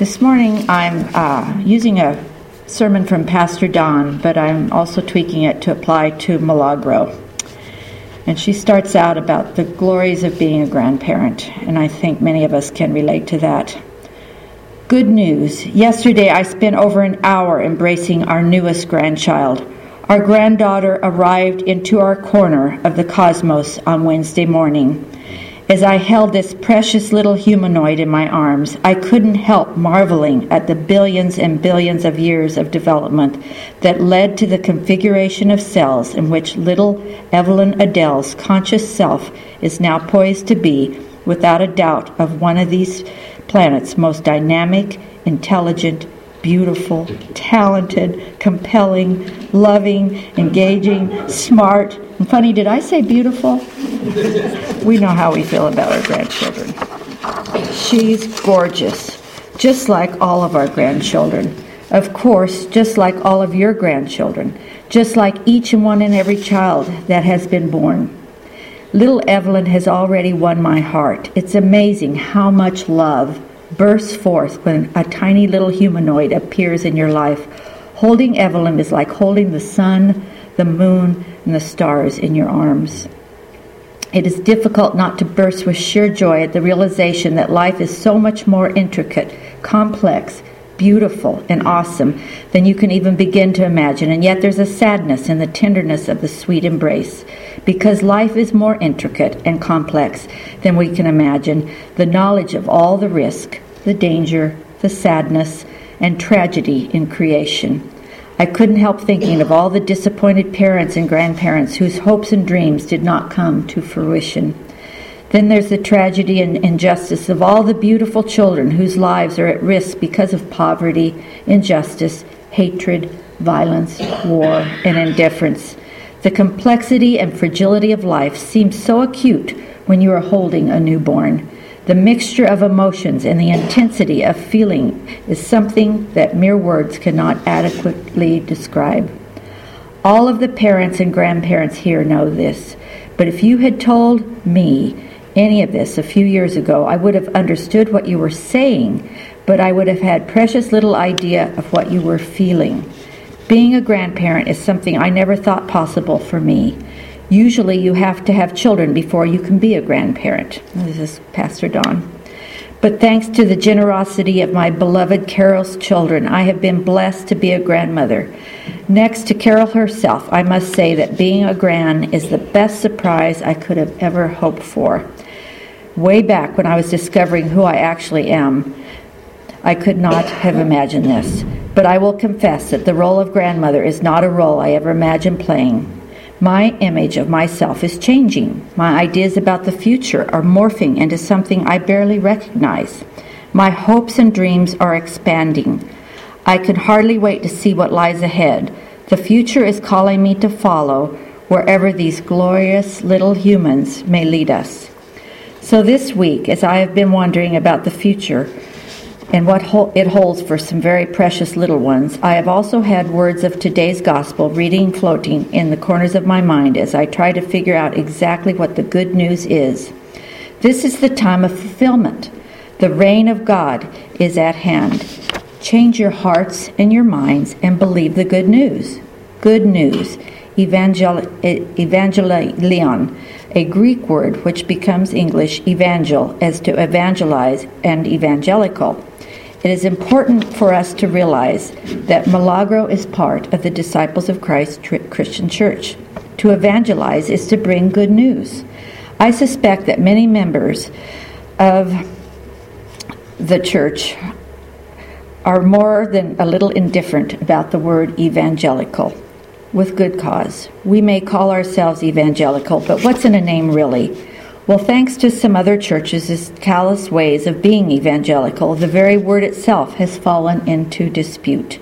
This morning I'm uh, using a sermon from Pastor Dawn, but I'm also tweaking it to apply to Milagro. And she starts out about the glories of being a grandparent, and I think many of us can relate to that. Good news. Yesterday I spent over an hour embracing our newest grandchild. Our granddaughter arrived into our corner of the cosmos on Wednesday morning. As I held this precious little humanoid in my arms, I couldn't help marveling at the billions and billions of years of development that led to the configuration of cells in which little Evelyn Adele's conscious self is now poised to be, without a doubt, of one of these planet's most dynamic, intelligent, beautiful, talented, compelling, loving, engaging, smart, and funny. Did I say beautiful? We know how we feel about our grandchildren. She's gorgeous, just like all of our grandchildren. Of course, just like all of your grandchildren, just like each and one and every child that has been born. Little Evelyn has already won my heart. It's amazing how much love bursts forth when a tiny little humanoid appears in your life. Holding Evelyn is like holding the sun, the moon, and the stars in your arms. It is difficult not to burst with sheer joy at the realization that life is so much more intricate, complex, beautiful, and awesome than you can even begin to imagine. And yet there's a sadness in the tenderness of the sweet embrace. Because life is more intricate and complex than we can imagine, the knowledge of all the risk, the danger, the sadness, and tragedy in creation. I couldn't help thinking of all the disappointed parents and grandparents whose hopes and dreams did not come to fruition. Then there's the tragedy and injustice of all the beautiful children whose lives are at risk because of poverty, injustice, hatred, violence, war, and indifference. The complexity and fragility of life seems so acute when you are holding a newborn. The mixture of emotions and the intensity of feeling is something that mere words cannot adequately describe. All of the parents and grandparents here know this, but if you had told me any of this a few years ago, I would have understood what you were saying, but I would have had precious little idea of what you were feeling. Being a grandparent is something I never thought possible for me. Usually, you have to have children before you can be a grandparent. This is Pastor Dawn. But thanks to the generosity of my beloved Carol's children, I have been blessed to be a grandmother. Next to Carol herself, I must say that being a gran is the best surprise I could have ever hoped for. Way back when I was discovering who I actually am, I could not have imagined this. But I will confess that the role of grandmother is not a role I ever imagined playing. My image of myself is changing. My ideas about the future are morphing into something I barely recognize. My hopes and dreams are expanding. I can hardly wait to see what lies ahead. The future is calling me to follow wherever these glorious little humans may lead us. So, this week, as I have been wondering about the future, and what it holds for some very precious little ones, I have also had words of today's gospel reading floating in the corners of my mind as I try to figure out exactly what the good news is. This is the time of fulfillment. The reign of God is at hand. Change your hearts and your minds and believe the good news. Good news. Evangel- evangelion, a Greek word which becomes English evangel as to evangelize and evangelical. It is important for us to realize that Milagro is part of the Disciples of Christ Christian Church. To evangelize is to bring good news. I suspect that many members of the church are more than a little indifferent about the word evangelical, with good cause. We may call ourselves evangelical, but what's in a name really? Well, thanks to some other churches' callous ways of being evangelical, the very word itself has fallen into dispute.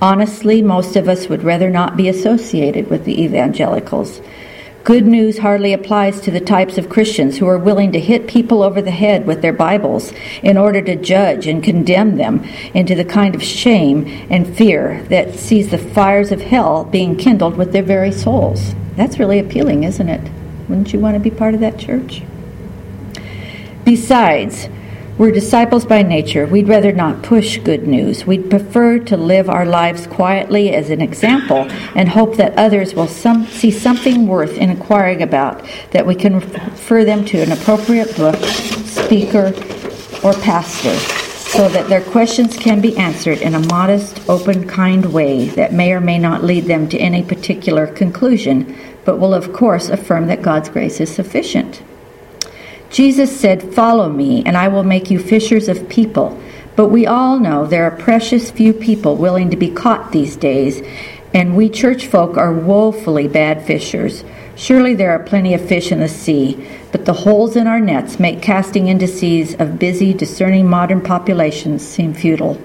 Honestly, most of us would rather not be associated with the evangelicals. Good news hardly applies to the types of Christians who are willing to hit people over the head with their Bibles in order to judge and condemn them into the kind of shame and fear that sees the fires of hell being kindled with their very souls. That's really appealing, isn't it? Wouldn't you want to be part of that church? Besides, We're disciples by nature. We'd rather not push good news. We'd prefer to live our lives quietly as an example and hope that others will some, see something worth inquiring about, that we can refer them to an appropriate book, speaker, or pastor, so that their questions can be answered in a modest, open, kind way that may or may not lead them to any particular conclusion, but will, of course, affirm that God's grace is sufficient. Jesus said, Follow me, and I will make you fishers of people. But we all know there are precious few people willing to be caught these days, and we church folk are woefully bad fishers. Surely there are plenty of fish in the sea, but the holes in our nets make casting into seas of busy, discerning modern populations seem futile.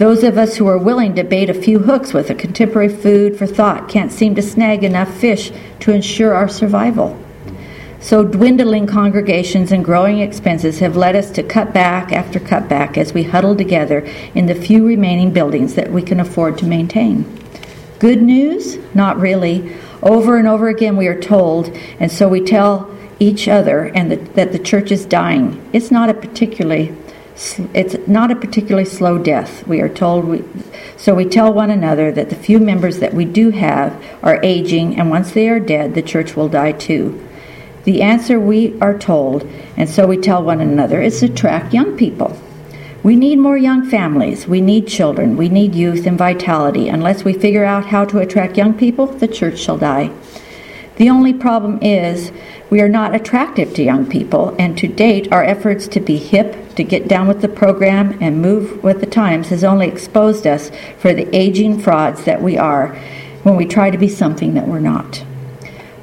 Those of us who are willing to bait a few hooks with a contemporary food for thought can't seem to snag enough fish to ensure our survival. So, dwindling congregations and growing expenses have led us to cut back after cut back as we huddle together in the few remaining buildings that we can afford to maintain. Good news? Not really. Over and over again, we are told, and so we tell each other, and the, that the church is dying. It's not a particularly it's not a particularly slow death. We are told, we, so we tell one another that the few members that we do have are aging, and once they are dead, the church will die too. The answer we are told, and so we tell one another, is to attract young people. We need more young families. We need children. We need youth and vitality. Unless we figure out how to attract young people, the church shall die. The only problem is we are not attractive to young people, and to date, our efforts to be hip, to get down with the program, and move with the times has only exposed us for the aging frauds that we are when we try to be something that we're not.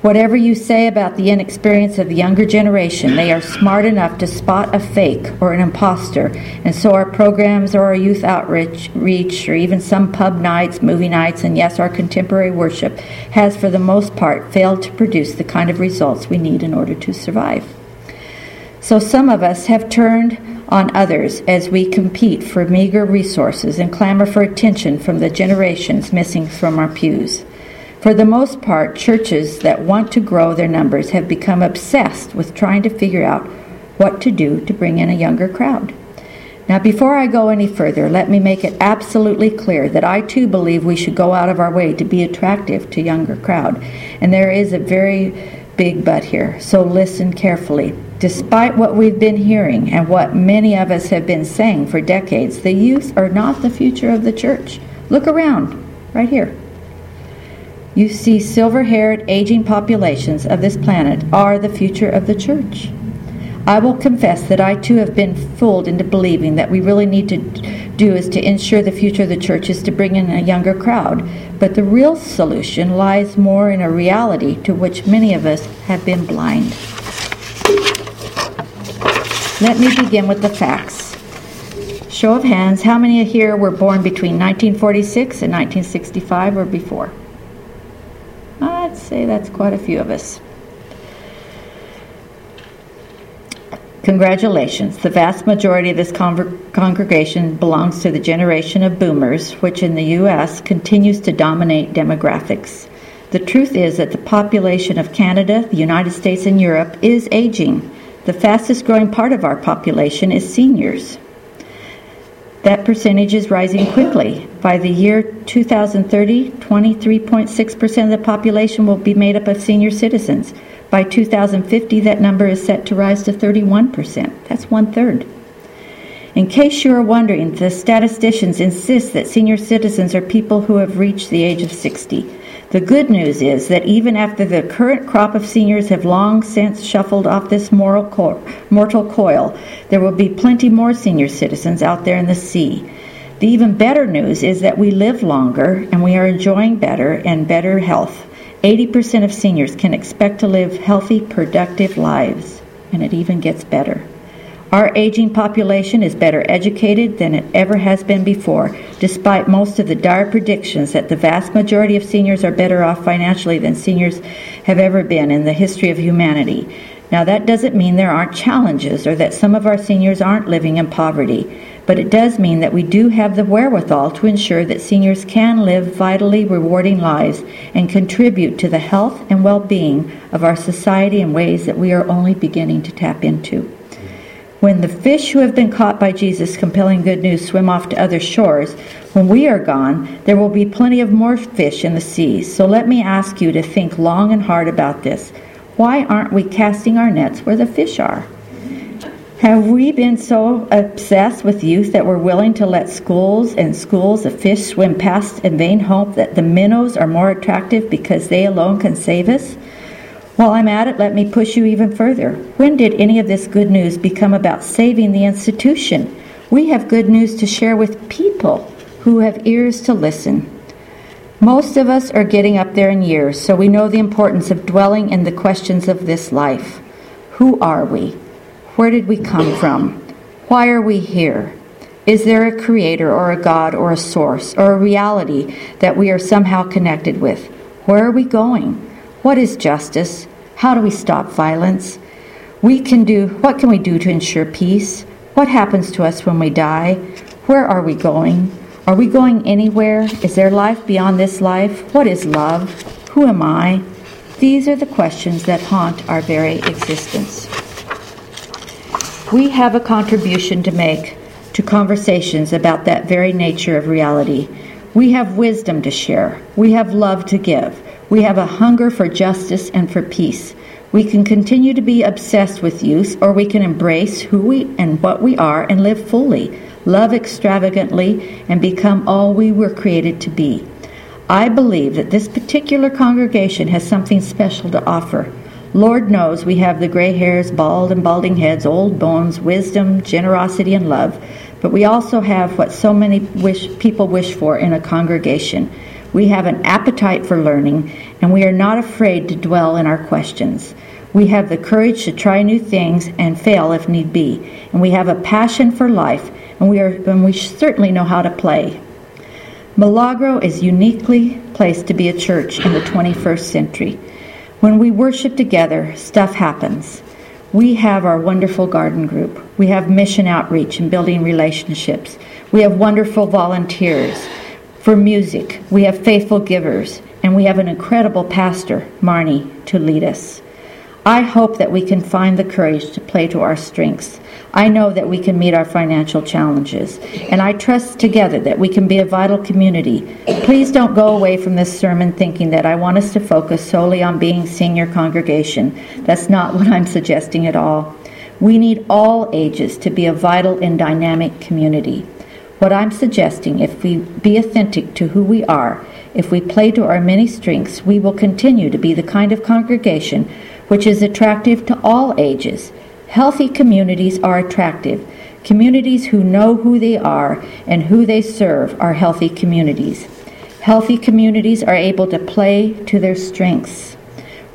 Whatever you say about the inexperience of the younger generation, they are smart enough to spot a fake or an impostor, and so our programs or our youth outreach, reach, or even some pub nights, movie nights, and yes, our contemporary worship has for the most part failed to produce the kind of results we need in order to survive. So some of us have turned on others as we compete for meager resources and clamor for attention from the generations missing from our pews. For the most part, churches that want to grow their numbers have become obsessed with trying to figure out what to do to bring in a younger crowd. Now, before I go any further, let me make it absolutely clear that I too believe we should go out of our way to be attractive to younger crowd. And there is a very big but here, so listen carefully. Despite what we've been hearing and what many of us have been saying for decades, the youth are not the future of the church. Look around, right here you see silver haired, aging populations of this planet are the future of the church. I will confess that I too have been fooled into believing that we really need to do is to ensure the future of the church is to bring in a younger crowd. But the real solution lies more in a reality to which many of us have been blind. Let me begin with the facts. Show of hands, how many here were born between 1946 and 1965 or before? I'd say that's quite a few of us. Congratulations. The vast majority of this congregation belongs to the generation of boomers, which in the U.S. continues to dominate demographics. The truth is that the population of Canada, the United States, and Europe is aging. The fastest growing part of our population is seniors. That percentage is rising quickly. By the year 2030, 23.6% of the population will be made up of senior citizens. By 2050, that number is set to rise to 31%. That's one third. In case you are wondering, the statisticians insist that senior citizens are people who have reached the age of 60. The good news is that even after the current crop of seniors have long since shuffled off this mortal coil, there will be plenty more senior citizens out there in the sea. The even better news is that we live longer and we are enjoying better and better health. 80% of seniors can expect to live healthy, productive lives, and it even gets better. Our aging population is better educated than it ever has been before, despite most of the dire predictions that the vast majority of seniors are better off financially than seniors have ever been in the history of humanity. Now, that doesn't mean there aren't challenges or that some of our seniors aren't living in poverty, but it does mean that we do have the wherewithal to ensure that seniors can live vitally rewarding lives and contribute to the health and well being of our society in ways that we are only beginning to tap into. When the fish who have been caught by Jesus compelling good news swim off to other shores, when we are gone, there will be plenty of more fish in the seas. So let me ask you to think long and hard about this. Why aren't we casting our nets where the fish are? Have we been so obsessed with youth that we're willing to let schools and schools of fish swim past in vain hope that the minnows are more attractive because they alone can save us? While I'm at it, let me push you even further. When did any of this good news become about saving the institution? We have good news to share with people who have ears to listen. Most of us are getting up there in years, so we know the importance of dwelling in the questions of this life. Who are we? Where did we come from? Why are we here? Is there a creator or a God or a source or a reality that we are somehow connected with? Where are we going? What is justice? How do we stop violence? We can do what can we do to ensure peace? What happens to us when we die? Where are we going? Are we going anywhere? Is there life beyond this life? What is love? Who am I? These are the questions that haunt our very existence. We have a contribution to make to conversations about that very nature of reality. We have wisdom to share. We have love to give. We have a hunger for justice and for peace. We can continue to be obsessed with youth, or we can embrace who we and what we are and live fully, love extravagantly, and become all we were created to be. I believe that this particular congregation has something special to offer. Lord knows we have the gray hairs, bald and balding heads, old bones, wisdom, generosity, and love, but we also have what so many wish, people wish for in a congregation. We have an appetite for learning, and we are not afraid to dwell in our questions. We have the courage to try new things and fail if need be, and we have a passion for life, and we, are, and we certainly know how to play. Milagro is uniquely placed to be a church in the 21st century. When we worship together, stuff happens. We have our wonderful garden group. We have mission outreach and building relationships. We have wonderful volunteers for music. We have faithful givers. And we have an incredible pastor, Marnie, to lead us. I hope that we can find the courage to play to our strengths. I know that we can meet our financial challenges, and I trust together that we can be a vital community. Please don't go away from this sermon thinking that I want us to focus solely on being senior congregation. That's not what I'm suggesting at all. We need all ages to be a vital and dynamic community. What I'm suggesting, if we be authentic to who we are, if we play to our many strengths, we will continue to be the kind of congregation which is attractive to all ages. Healthy communities are attractive. Communities who know who they are and who they serve are healthy communities. Healthy communities are able to play to their strengths.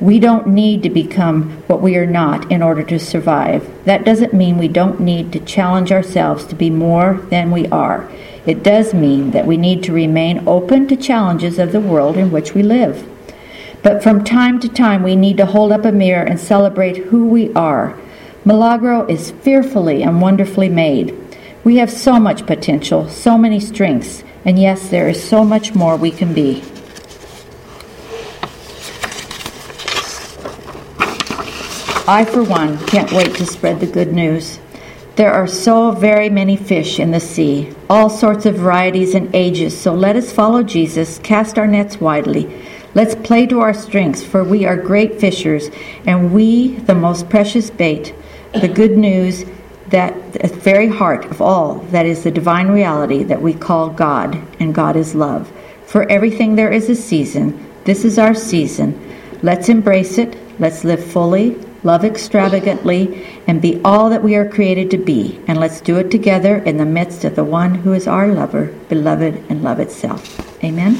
We don't need to become what we are not in order to survive. That doesn't mean we don't need to challenge ourselves to be more than we are. It does mean that we need to remain open to challenges of the world in which we live. But from time to time, we need to hold up a mirror and celebrate who we are. Milagro is fearfully and wonderfully made. We have so much potential, so many strengths, and yes, there is so much more we can be. I, for one, can't wait to spread the good news. There are so very many fish in the sea, all sorts of varieties and ages, so let us follow Jesus, cast our nets widely, Let's play to our strengths, for we are great fishers, and we the most precious bait. The good news that at the very heart of all that is the divine reality that we call God, and God is love. For everything there is a season. This is our season. Let's embrace it. Let's live fully, love extravagantly, and be all that we are created to be. And let's do it together in the midst of the one who is our lover, beloved, and love itself. Amen.